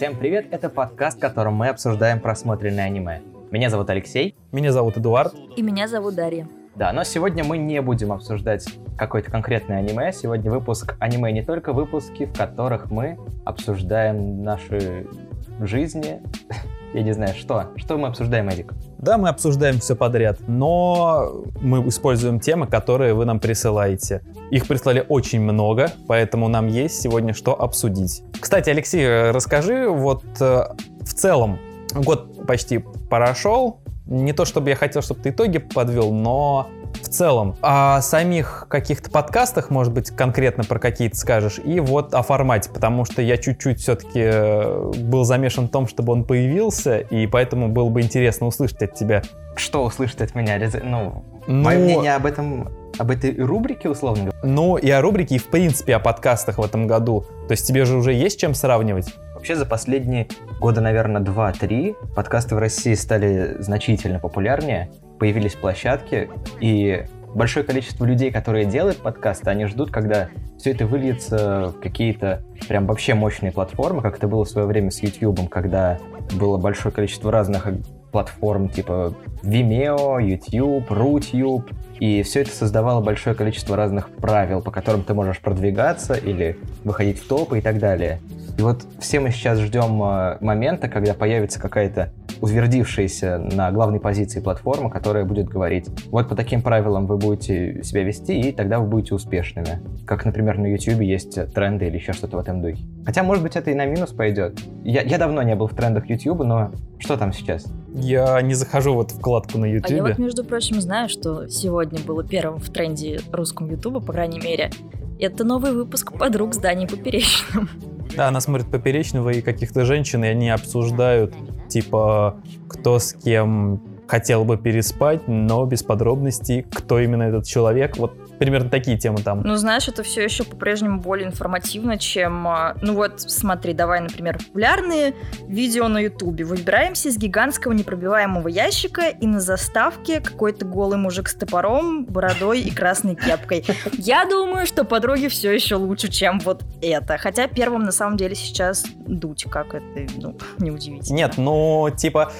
Всем привет, это подкаст, в котором мы обсуждаем просмотренное аниме. Меня зовут Алексей. Меня зовут Эдуард. И меня зовут Дарья. Да, но сегодня мы не будем обсуждать какое-то конкретное аниме. Сегодня выпуск аниме не только выпуски, в которых мы обсуждаем наши жизни. Я не знаю, что. Что мы обсуждаем, Эдик? Да, мы обсуждаем все подряд, но мы используем темы, которые вы нам присылаете. Их прислали очень много, поэтому нам есть сегодня что обсудить. Кстати, Алексей, расскажи, вот э, в целом, год почти прошел, не то чтобы я хотел, чтобы ты итоги подвел, но в целом о самих каких-то подкастах, может быть, конкретно про какие-то скажешь, и вот о формате, потому что я чуть-чуть все-таки э, был замешан в том, чтобы он появился, и поэтому было бы интересно услышать от тебя. Что услышать от меня? Ну, ну... мое мнение об этом об этой рубрике, условно говоря? Ну, и о рубрике, и в принципе о подкастах в этом году. То есть тебе же уже есть чем сравнивать? Вообще за последние года, наверное, 2-3 подкасты в России стали значительно популярнее. Появились площадки, и большое количество людей, которые делают подкасты, они ждут, когда все это выльется в какие-то прям вообще мощные платформы, как это было в свое время с YouTube, когда было большое количество разных платформ типа Vimeo, YouTube, RuTube, и все это создавало большое количество разных правил, по которым ты можешь продвигаться или выходить в топы и так далее. И вот все мы сейчас ждем э, момента, когда появится какая-то утвердившаяся на главной позиции платформа, которая будет говорить, вот по таким правилам вы будете себя вести, и тогда вы будете успешными. Как, например, на YouTube есть тренды или еще что-то в этом духе. Хотя, может быть, это и на минус пойдет. Я, я давно не был в трендах YouTube, но что там сейчас? Я не захожу в эту вкладку на YouTube. А я вот, между прочим, знаю, что сегодня было первым в тренде русском YouTube, по крайней мере. Это новый выпуск «Подруг с Даней Поперечным». Да, она смотрит Поперечного и каких-то женщин, и они обсуждают, типа, кто с кем хотел бы переспать, но без подробностей, кто именно этот человек. Вот примерно такие темы там. Ну, знаешь, это все еще по-прежнему более информативно, чем... А, ну вот, смотри, давай, например, популярные видео на Ютубе. Выбираемся из гигантского непробиваемого ящика, и на заставке какой-то голый мужик с топором, бородой и красной кепкой. Я думаю, что подруги все еще лучше, чем вот это. Хотя первым на самом деле сейчас дуть, как это, ну, неудивительно. Нет, ну, типа,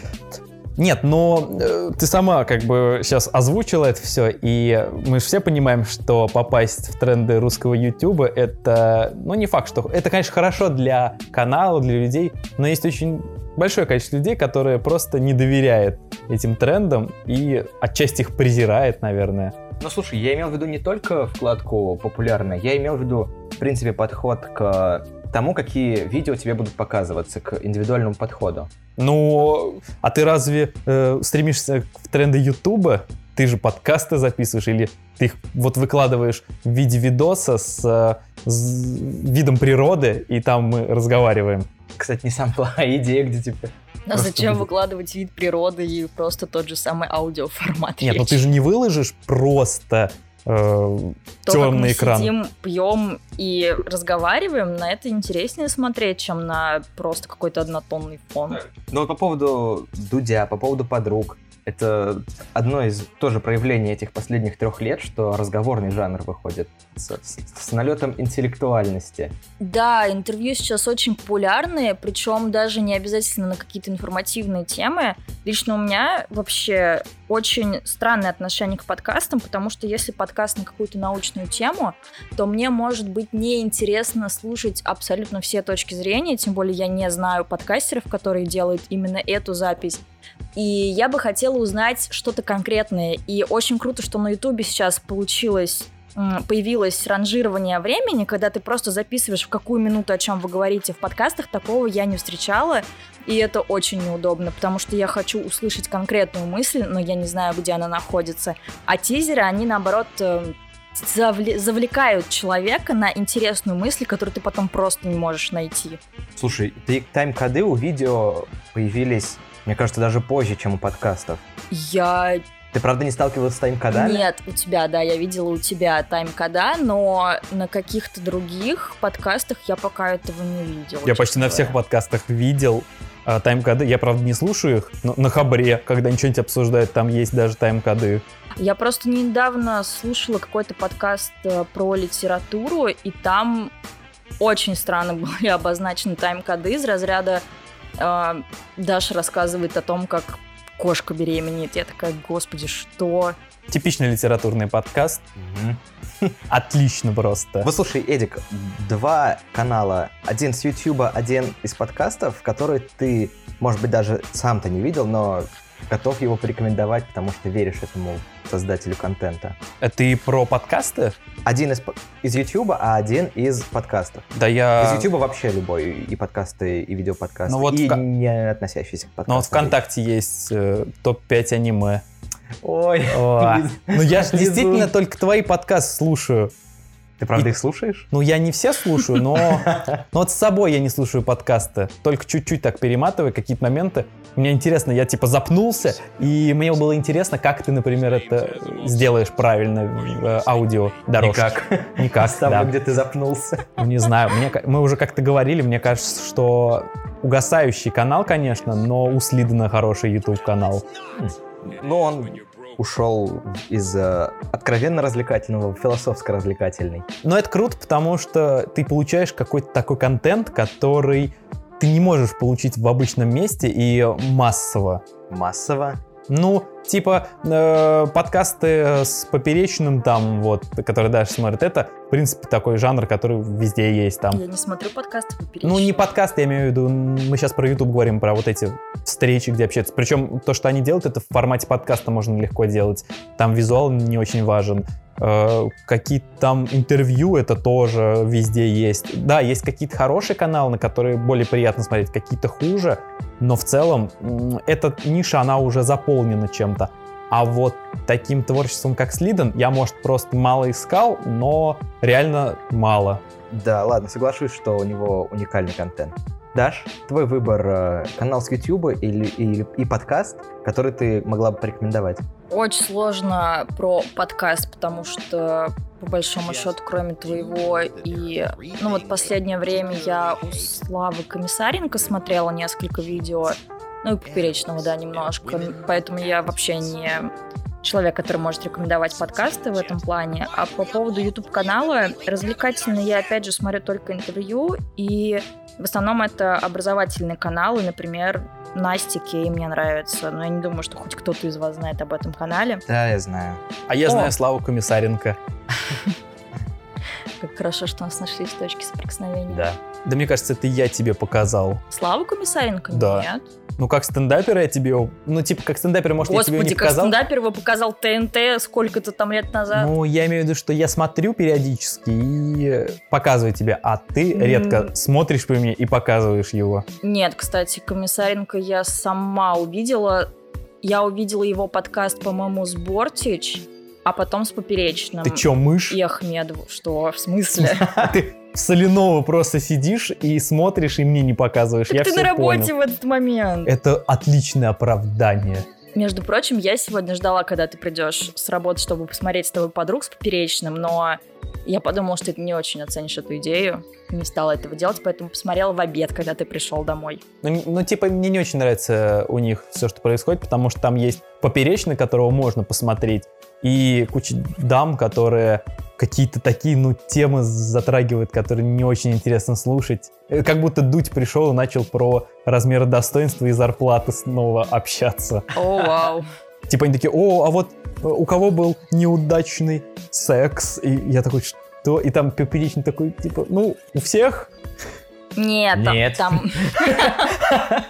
нет, но э, ты сама как бы сейчас озвучила это все, и мы же все понимаем, что попасть в тренды русского YouTube это, ну не факт, что это, конечно, хорошо для канала, для людей, но есть очень большое количество людей, которые просто не доверяют этим трендам и отчасти их презирает, наверное. Ну слушай, я имел в виду не только вкладку популярная, я имел в виду, в принципе, подход к тому, какие видео тебе будут показываться, к индивидуальному подходу. Ну, а ты разве э, стремишься в тренды Ютуба? Ты же подкасты записываешь или ты их вот выкладываешь в виде видоса с, э, с видом природы, и там мы разговариваем? Кстати, не самая плохая идея, где типа а зачем выкладывать вид природы и просто тот же самый аудиоформат? Нет, ну ты же не выложишь просто э, То, темный мы сидим, пьем и разговариваем, на это интереснее смотреть, чем на просто какой-то однотонный фон. Ну, по поводу Дудя, по поводу подруг это одно из тоже проявлений этих последних трех лет, что разговорный жанр выходит с, с, с налетом интеллектуальности. Да, интервью сейчас очень популярные, причем даже не обязательно на какие-то информативные темы. Лично у меня вообще очень странное отношение к подкастам, потому что если подкаст на какую-то научную тему, то мне может быть неинтересно слушать абсолютно все точки зрения, тем более я не знаю подкастеров, которые делают именно эту запись. И я бы хотела узнать что-то конкретное. И очень круто, что на Ютубе сейчас получилось появилось ранжирование времени, когда ты просто записываешь, в какую минуту о чем вы говорите в подкастах, такого я не встречала, и это очень неудобно, потому что я хочу услышать конкретную мысль, но я не знаю, где она находится. А тизеры, они наоборот э, завлекают человека на интересную мысль, которую ты потом просто не можешь найти. Слушай, тайм-коды у видео появились мне кажется, даже позже, чем у подкастов. Я ты правда не сталкивалась с тайм-кодами? Нет, у тебя, да, я видела у тебя тайм-кода, но на каких-то других подкастах я пока этого не видела. Я почти говоря. на всех подкастах видел а, тайм-коды. Я, правда, не слушаю их, но на Хабре, когда ничего-нибудь обсуждают, там есть даже тайм-коды. Я просто недавно слушала какой-то подкаст э, про литературу, и там очень странно были обозначены тайм-коды из разряда э, Даша рассказывает о том, как кошка беременеет. Я такая, господи, что? Типичный литературный подкаст. Отлично просто. Вот слушай, Эдик, два канала, один с Ютуба, один из подкастов, которые ты, может быть, даже сам-то не видел, но готов его порекомендовать, потому что веришь этому создателю контента. Это и про подкасты? Один из, из YouTube, а один из подкастов. Да я... Из YouTube вообще любой, и подкасты, и видеоподкасты, Ну вот и в не относящиеся к подкастам. Ну вот ВКонтакте есть э, топ-5 аниме. Ой, Ой. Ну я же действительно только твои подкасты слушаю. Ты правда их слушаешь? Ну я не все слушаю, но, но вот с собой я не слушаю подкасты. Только чуть-чуть так перематываю какие-то моменты. Мне интересно, я типа запнулся, и мне было интересно, как ты, например, это сделаешь правильно в э, аудио дорожке. Никак. Никак, Ставлю, да. где ты запнулся. Ну, Не знаю, мне, мы уже как-то говорили, мне кажется, что угасающий канал, конечно, но у Слидена хороший YouTube канал. Ну, он ушел из э, откровенно развлекательного в философско-развлекательный. Но это круто, потому что ты получаешь какой-то такой контент, который ты не можешь получить в обычном месте и массово. Массово. Ну, типа, э, подкасты с поперечным там, вот, которые Даша смотрит, это, в принципе, такой жанр, который везде есть там. Я не смотрю подкасты Ну, не подкасты, я имею в виду, мы сейчас про YouTube говорим, про вот эти встречи, где общаются. Причем то, что они делают, это в формате подкаста можно легко делать. Там визуал не очень важен. Э, Какие-то там интервью, это тоже везде есть. Да, есть какие-то хорошие каналы, на которые более приятно смотреть, какие-то хуже, но в целом эта ниша, она уже заполнена чем-то. А вот таким творчеством, как Слиден, я, может, просто мало искал, но реально мало. Да, ладно, соглашусь, что у него уникальный контент. Даш, твой выбор э, канал с YouTube или, или- и подкаст, который ты могла бы порекомендовать? Очень сложно про подкаст, потому что по большому счету, кроме твоего и... Ну вот последнее время я у Славы Комиссаренко смотрела несколько видео, ну и поперечного, да, немножко, поэтому я вообще не человек, который может рекомендовать подкасты в этом плане. А по поводу YouTube-канала, развлекательно я, опять же, смотрю только интервью, и в основном это образовательные каналы, например, Настя Кей мне нравится, но я не думаю, что хоть кто-то из вас знает об этом канале. Да, я знаю. А я О. знаю Славу Комиссаренко. Как хорошо, что у нас нашлись точки соприкосновения. Да. Да мне кажется, это я тебе показал. Слава Комиссаренко? Да. Нет. Ну, как стендапер я тебе... его- Ну, типа, как стендапер, может, я тебе его Господи, не как показал. стендапер его показал ТНТ сколько-то там лет назад. Ну, я имею в виду, что я смотрю периодически и показываю тебе, а ты М. редко смотришь по мне и показываешь его. Нет, кстати, Комиссаренко я сама увидела. Я увидела его подкаст, по-моему, с Бортич, а потом с Поперечным. Ты чё, мышь? И Ахмедову. Что? В смысле? Ты соляного просто сидишь и смотришь, и мне не показываешь. я Так ты на работе понял. в этот момент. Это отличное оправдание. Между прочим, я сегодня ждала, когда ты придешь с работы, чтобы посмотреть с тобой подруг с Поперечным, но я подумала, что ты не очень оценишь эту идею. Не стала этого делать, поэтому посмотрела в обед, когда ты пришел домой. Ну, ну, типа, мне не очень нравится у них все, что происходит, потому что там есть поперечный, которого можно посмотреть, и куча дам, которые какие-то такие, ну, темы затрагивают, которые не очень интересно слушать. Э, Как будто Дудь пришел и начал про размеры достоинства и зарплаты снова общаться. О, вау. Типа они такие, о, а вот э, у кого был неудачный секс? И я такой, что? И там поперечный такой, типа, ну, у всех? Нет, там- Нет. там...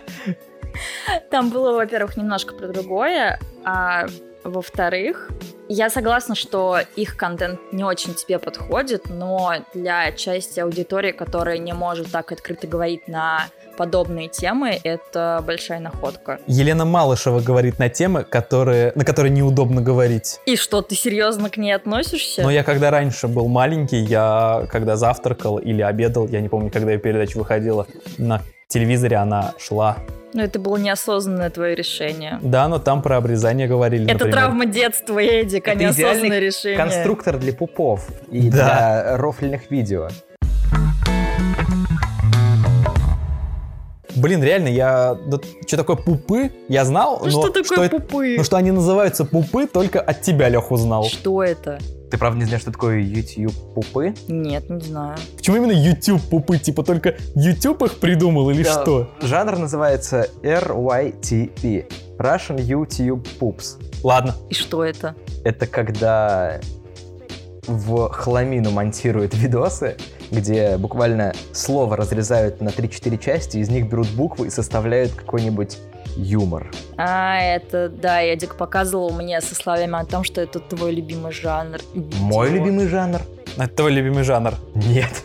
Там было, во-первых, немножко про другое, а во-вторых, я согласна, что их контент не очень тебе подходит, но для части аудитории, которая не может так открыто говорить на подобные темы, это большая находка. Елена Малышева говорит на темы, которые, на которые неудобно говорить. И что, ты серьезно к ней относишься? Но я когда раньше был маленький, я когда завтракал или обедал, я не помню, когда ее передача выходила, на телевизоре она шла. Ну, это было неосознанное твое решение. Да, но там про обрезание говорили, Это например. травма детства, Эдик, а Это неосознанное решение. Конструктор для пупов и Да. для рофльных видео. Блин, реально, я... Да, что такое пупы, я знал, Ну но что такое это- пупы? ну, что они называются пупы, только от тебя, Лех, узнал. Что это? Ты правда не знаешь, что такое YouTube пупы? Нет, не знаю. Почему именно YouTube пупы? Типа только YouTube их придумал или Да. что? Жанр называется RYTP. Russian YouTube Poops. Ладно. И что это? Это когда в хламину монтируют видосы, где буквально слово разрезают на 3-4 части, из них берут буквы и составляют какой-нибудь юмор. А, это, да, Эдик показывал мне со словами о том, что это твой любимый жанр. Мой Идиот. любимый жанр? Это твой любимый жанр. Нет.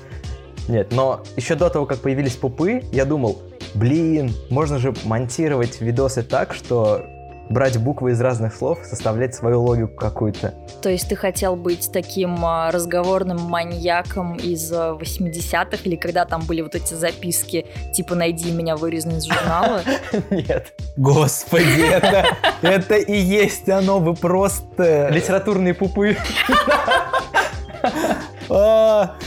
Нет, но еще до того, как появились пупы, я думал, блин, можно же монтировать видосы так, что брать буквы из разных слов, составлять свою логику какую-то. То есть ты хотел быть таким а, разговорным маньяком из а, 80-х, или когда там были вот эти записки, типа «найди меня вырезанный из журнала»? Нет. Господи, это, это и есть оно, вы просто... Литературные пупы.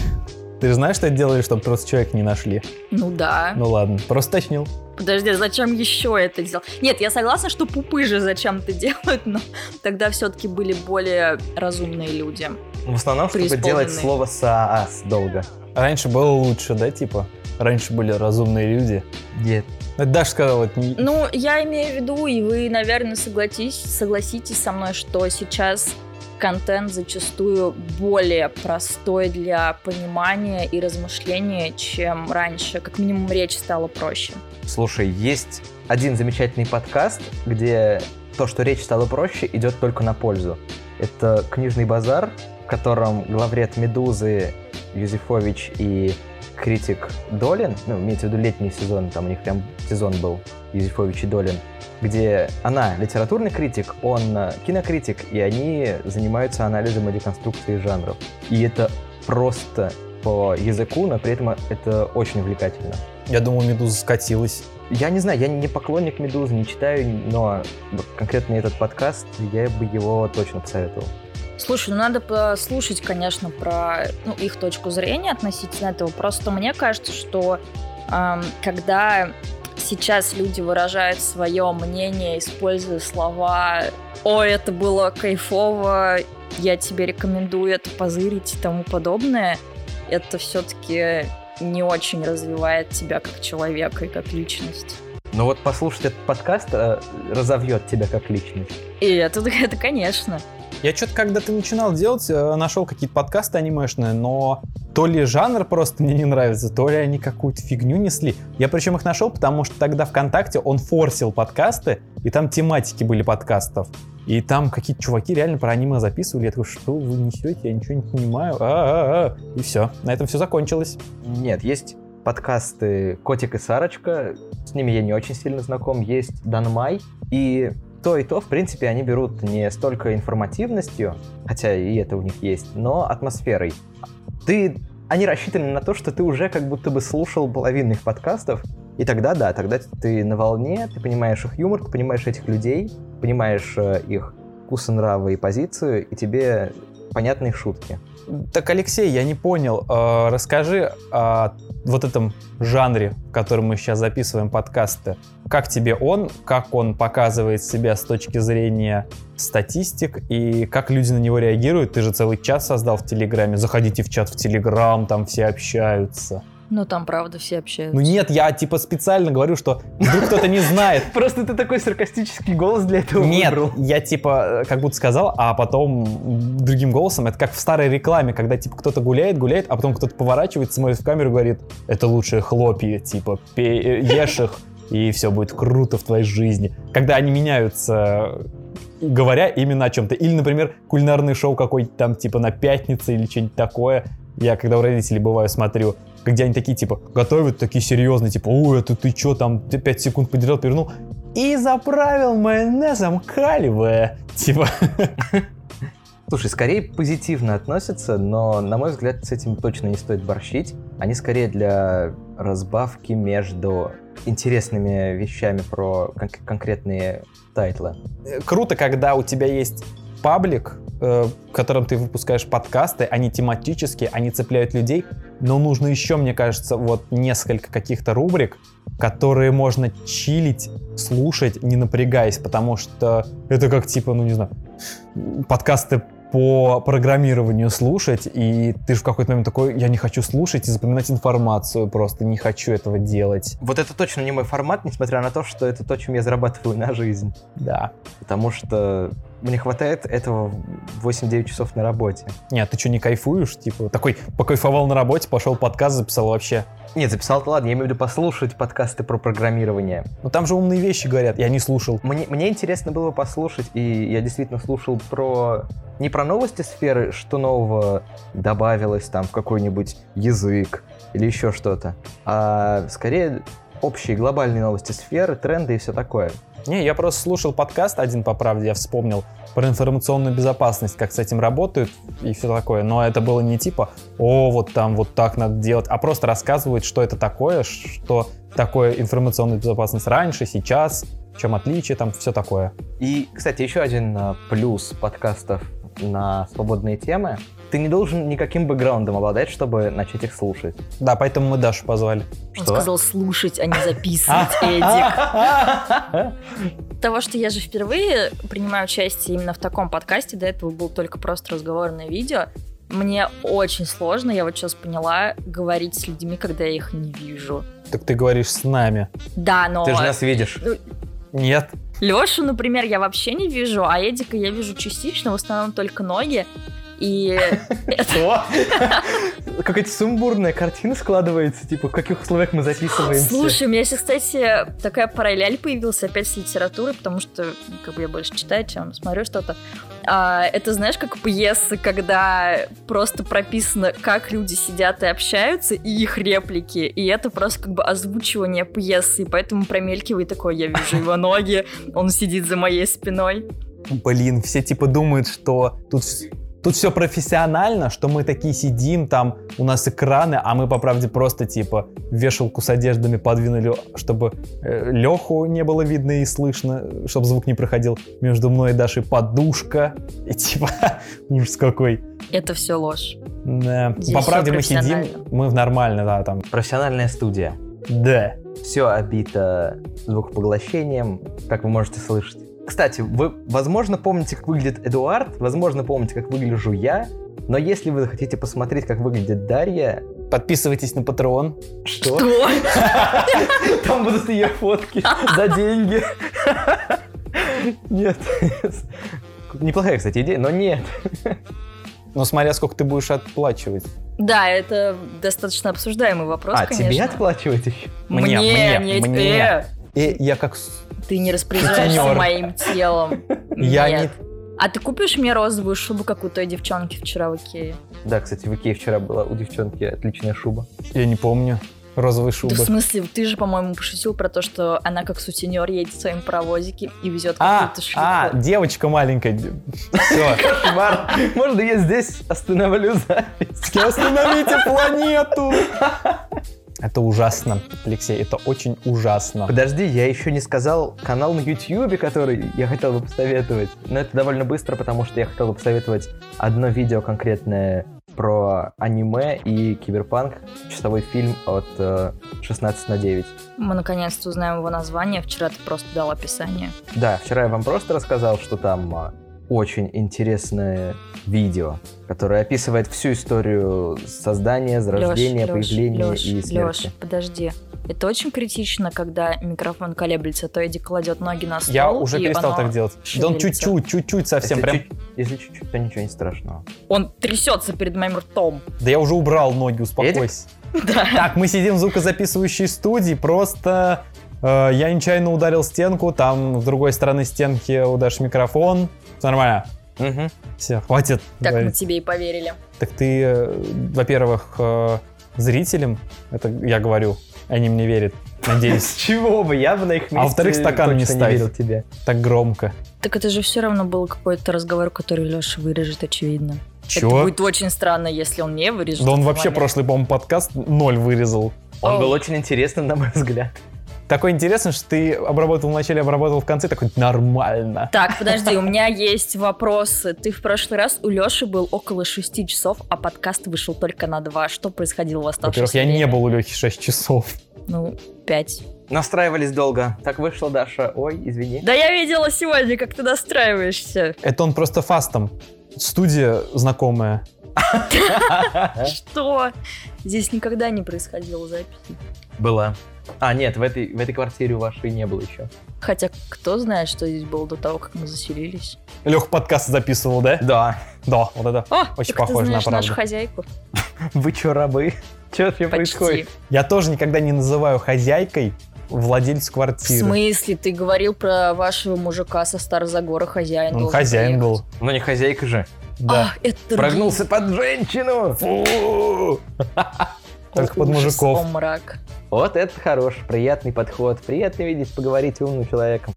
Ты же знаешь, что это делали, чтобы просто человека не нашли? Ну да. Ну ладно, просто точнил. Подожди, а зачем еще это делать? Нет, я согласна, что пупы же зачем-то делают, но тогда все-таки были более разумные люди. В основном, чтобы делать слово «саас» долго. Раньше было лучше, да, типа? Раньше были разумные люди. Нет. Это Даша сказала, вот, не- Ну, я имею в виду, и вы, наверное, согласитесь, согласитесь со мной, что сейчас контент зачастую более простой для понимания и размышления, чем раньше. Как минимум, речь стала проще. Слушай, есть один замечательный подкаст, где то, что речь стала проще, идет только на пользу. Это «Книжный базар», в котором главред «Медузы» Юзефович и критик Долин, ну, имеется в виду летний сезон, там у них прям сезон был, Юзефович и Долин, где она литературный критик, он э, кинокритик, и они занимаются анализом и деконструкцией жанров. И это просто по языку, но при этом это очень увлекательно. я думал, Медуза скатилась. Я не знаю, я не поклонник Медузы, не читаю, но конкретно этот подкаст, я бы его точно посоветовал. Слушай, ну надо послушать, конечно, про ну, их точку зрения относительно этого. Просто мне кажется, что эм, когда сейчас люди выражают свое мнение, используя слова «Ой, это было кайфово, я тебе рекомендую это позырить» и тому подобное, это все-таки не очень развивает тебя как человека и как личность. Но вот послушать этот подкаст э, разовьет тебя как личность. И это, это конечно. Я что-то, когда ты начинал делать, э, нашел какие-то подкасты анимешные, но то ли жанр просто мне не нравится, то ли они какую-то фигню несли. Я причем их нашел, потому что тогда ВКонтакте он форсил подкасты, и там тематики были подкастов. И там какие-то чуваки реально про аниме записывали. Я такой, что вы несете? Я ничего не понимаю. А-а-а. И все. На этом все закончилось. Нет, есть подкасты «Котик и Сарочка», с ними я не очень сильно знаком, есть «Данмай», и то и то, в принципе, они берут не столько информативностью, хотя и это у них есть, но атмосферой. Ты, они рассчитаны на то, что ты уже как будто бы слушал половину их подкастов, и тогда, да, тогда ты на волне, ты понимаешь их юмор, ты понимаешь этих людей, понимаешь э, их вкусы, нравы и позицию, и тебе понятны их шутки. Так, Алексей, я не понял. Э, расскажи о вот этом жанре, в котором мы сейчас записываем подкасты. Как тебе он? Как он показывает себя с точки зрения статистик? И как люди на него реагируют? Ты же целый чат создал в Телеграме. Заходите в чат в Телеграм, там все общаются. Ну, там, правда, все общаются. Ну нет, я типа специально говорю, что вдруг кто-то не знает. Просто ты такой саркастический голос для этого Нет, выбрал. я типа э, как будто сказал, а потом другим голосом. Это как в старой рекламе, когда типа кто-то гуляет, гуляет, а потом кто-то поворачивается, смотрит в камеру и говорит, это лучшие хлопья, типа пей- э, ешь их, и все будет круто в твоей жизни. Когда они меняются, говоря именно о чем-то. Или, например, кулинарное шоу какое-нибудь там типа на пятнице или что-нибудь такое. Я когда у родителей бываю смотрю, где они такие, типа, готовят, такие серьезные, типа, ой, это ты чё, там, ты 5 секунд подержал, перевернул, и заправил майонезом кальве. Типа, Слушай, скорее позитивно относятся, но, на мой взгляд, с этим точно не стоит борщить. Они скорее для разбавки между интересными вещами про кон- конкретные тайтлы. круто, когда у тебя есть паблик, в котором ты выпускаешь подкасты, они тематические, они цепляют людей, но нужно еще, мне кажется, вот несколько каких-то рубрик, которые можно чилить, слушать, не напрягаясь, потому что это как типа, ну не знаю, подкасты по программированию слушать, и ты же в какой-то момент такой, я не хочу слушать и запоминать информацию, просто не хочу этого делать. Вот это точно не мой формат, несмотря на то, что это то, чем я зарабатываю на жизнь. Да. Потому что мне хватает этого 8-9 часов на работе. Нет, ты что, не кайфуешь? Типа, такой покайфовал на работе, пошел подкаст, записал вообще. Нет, записал-то ладно, я имею в виду послушать подкасты про программирование. Ну там же умные вещи говорят, я не слушал. Мне, мне интересно было послушать, и я действительно слушал про... Не про новости сферы, что нового добавилось там в какой-нибудь язык или еще что-то, а скорее общие глобальные новости сферы, тренды и все такое. Не, я просто слушал подкаст один, по правде, я вспомнил, про информационную безопасность, как с этим работают и все такое. Но это было не типа, о, вот там вот так надо делать, а просто рассказывают, что это такое, что такое информационная безопасность раньше, сейчас, в чем отличие, там все такое. И, кстати, еще один а, плюс подкастов на свободные темы. Ты не должен никаким бэкграундом обладать, чтобы начать их слушать. Да, поэтому мы Дашу позвали. Он Что? сказал слушать, а не записывать, Эдик. Того, что я же впервые принимаю участие именно в таком подкасте, до этого был только просто разговорное видео, мне очень сложно, я вот сейчас поняла, говорить с людьми, когда я их не вижу. Так ты говоришь с нами. Да, но... Ты же нас видишь. Нет. Лешу, например, я вообще не вижу, а Эдика я вижу частично, в основном только ноги. И? Какая-то сумбурная картина складывается, типа, в каких условиях мы записываемся. Слушай, у меня сейчас, кстати, такая параллель появилась опять с литературой, потому что ну, как бы я больше читаю, чем смотрю что-то. А, это знаешь, как пьесы, когда просто прописано, как люди сидят и общаются, и их реплики. И это просто как бы озвучивание пьесы. И поэтому промелькивает такое, я вижу его ноги, он сидит за моей спиной. Блин, все типа думают, что тут Тут все профессионально, что мы такие сидим, там у нас экраны, а мы, по правде, просто типа вешалку с одеждами подвинули, чтобы э, Леху не было видно и слышно, чтобы звук не проходил. Между мной и Дашей подушка. И типа, ужас какой. Это все ложь. Да. Здесь По правде мы сидим, мы в нормально, да, там. Профессиональная студия. Да. Все обито звукопоглощением, как вы можете слышать. Кстати, вы, возможно, помните, как выглядит Эдуард, возможно, помните, как выгляжу я, но если вы хотите посмотреть, как выглядит Дарья... Подписывайтесь на Patreon. Что? Там будут ее фотки за деньги. Нет. Неплохая, кстати, идея, но нет. Но смотря сколько ты будешь отплачивать. Да, это достаточно обсуждаемый вопрос, А, конечно. тебе отплачивать еще? Мне, мне, мне, мне. И я как... ты не распоряжаешься Сутенер. моим телом. Я Нет. не... А ты купишь мне розовую шубу, как у той девчонки вчера в Икее? Да, кстати, в Икее вчера была у девчонки отличная шуба. Я не помню. Розовые Да шубы. в смысле, ты же, по-моему, пошутил про то, что она как сутенер едет в своем паровозике и везет А, какую-то шлюху. а, девочка маленькая. Все. Кошмар. Можно я здесь остановлю запись? Остановите планету! Это ужасно, Алексей, это очень ужасно. Подожди, я еще не сказал канал на YouTube, который я хотел бы посоветовать. Но это довольно быстро, потому что я хотел бы посоветовать одно видео конкретное про аниме и киберпанк. Часовой фильм от э, 16 на 9. Мы наконец-то узнаем его название. Вчера ты просто дал описание. Да, вчера я вам просто рассказал, что там а, очень интересное видео, которое описывает всю историю создания, зарождения, Лёш, появления Лёш, и смерти. Лёш, подожди. Это очень критично, когда микрофон колеблется, то Эдик кладет ноги на стол, Я уже и перестал оно так делать. Да он шевелится. чуть-чуть, чуть-чуть совсем Если прям. чуть- если чуть-чуть, то ничего не страшного. Он трясется перед моим ртом. Да я уже убрал ноги, успокойся. Да. Так, мы сидим в звукозаписывающей студии, просто э, я нечаянно ударил стенку, там с другой стороны стенки ударишь микрофон. Нормально. Мгм. Все, хватит. Так мы говорить. тебе и поверили. Так ты, э, во-первых, э, зрителям, это я говорю, они мне верят, надеюсь, чего бы? Я бы на их месте А во-вторых, стакан не верил тебе. так громко. Так это же все равно был какой-то разговор, который Леша вырежет, очевидно. Это Чего? будет очень странно, если он не вырежет. Да он вообще момент. прошлый, по-моему, подкаст ноль вырезал. Он Оу. был очень интересным, на мой взгляд. Такой интересный, что ты обработал в начале, обработал в конце, такой нормально. Так, подожди, у меня есть вопросы. Ты в прошлый раз у Леши был около 6 часов, а подкаст вышел только на 2. Что происходило в Во-первых, оставшееся я не был у Лехи 6 часов. Ну, 5. Настраивались долго. Так вышло, Даша. Ой, извини. Да я видела сегодня, как ты настраиваешься. Это он просто фастом. Студия знакомая. Что? Здесь никогда не происходило записи. Была. А, нет, в этой, в этой квартире у вашей не было еще. Хотя кто знает, что здесь было до того, как мы заселились. Лех подкаст записывал, да? Да. Да, вот это. О, Очень так похоже ты на знаешь нашу правду. хозяйку. Вы чё, рабы? Что вообще происходит? Я тоже никогда не называю хозяйкой владельцу В квартиры. смысле? Ты говорил про вашего мужика со Старозагора, хозяин Он должен хозяин был. приехать. Ну не хозяйка же. Да. А, это Прогнулся под женщину. Фу. Только под мужиков. мрак. Вот это хорош, приятный подход. Приятно видеть, поговорить с умным человеком.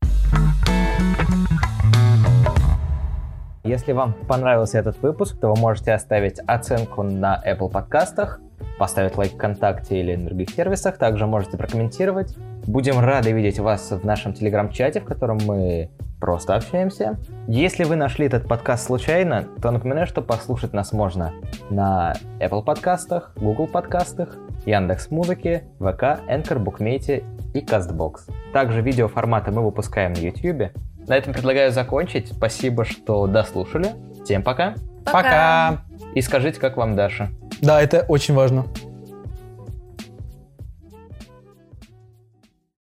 Если вам понравился этот выпуск, то вы можете оставить оценку на Apple подкастах, поставить лайк ВКонтакте или на других сервисах. Также можете прокомментировать. Будем рады видеть вас в нашем телеграм-чате, в котором мы просто общаемся. Если вы нашли этот подкаст случайно, то напоминаю, что послушать нас можно на Apple подкастах, Google подкастах, Яндекс Музыке, ВК, Anchor, Букмете и Castbox. Также видеоформаты мы выпускаем на YouTube. На этом предлагаю закончить. Спасибо, что дослушали. Всем пока. Пока. И скажите, как вам Даша. Да, это очень важно.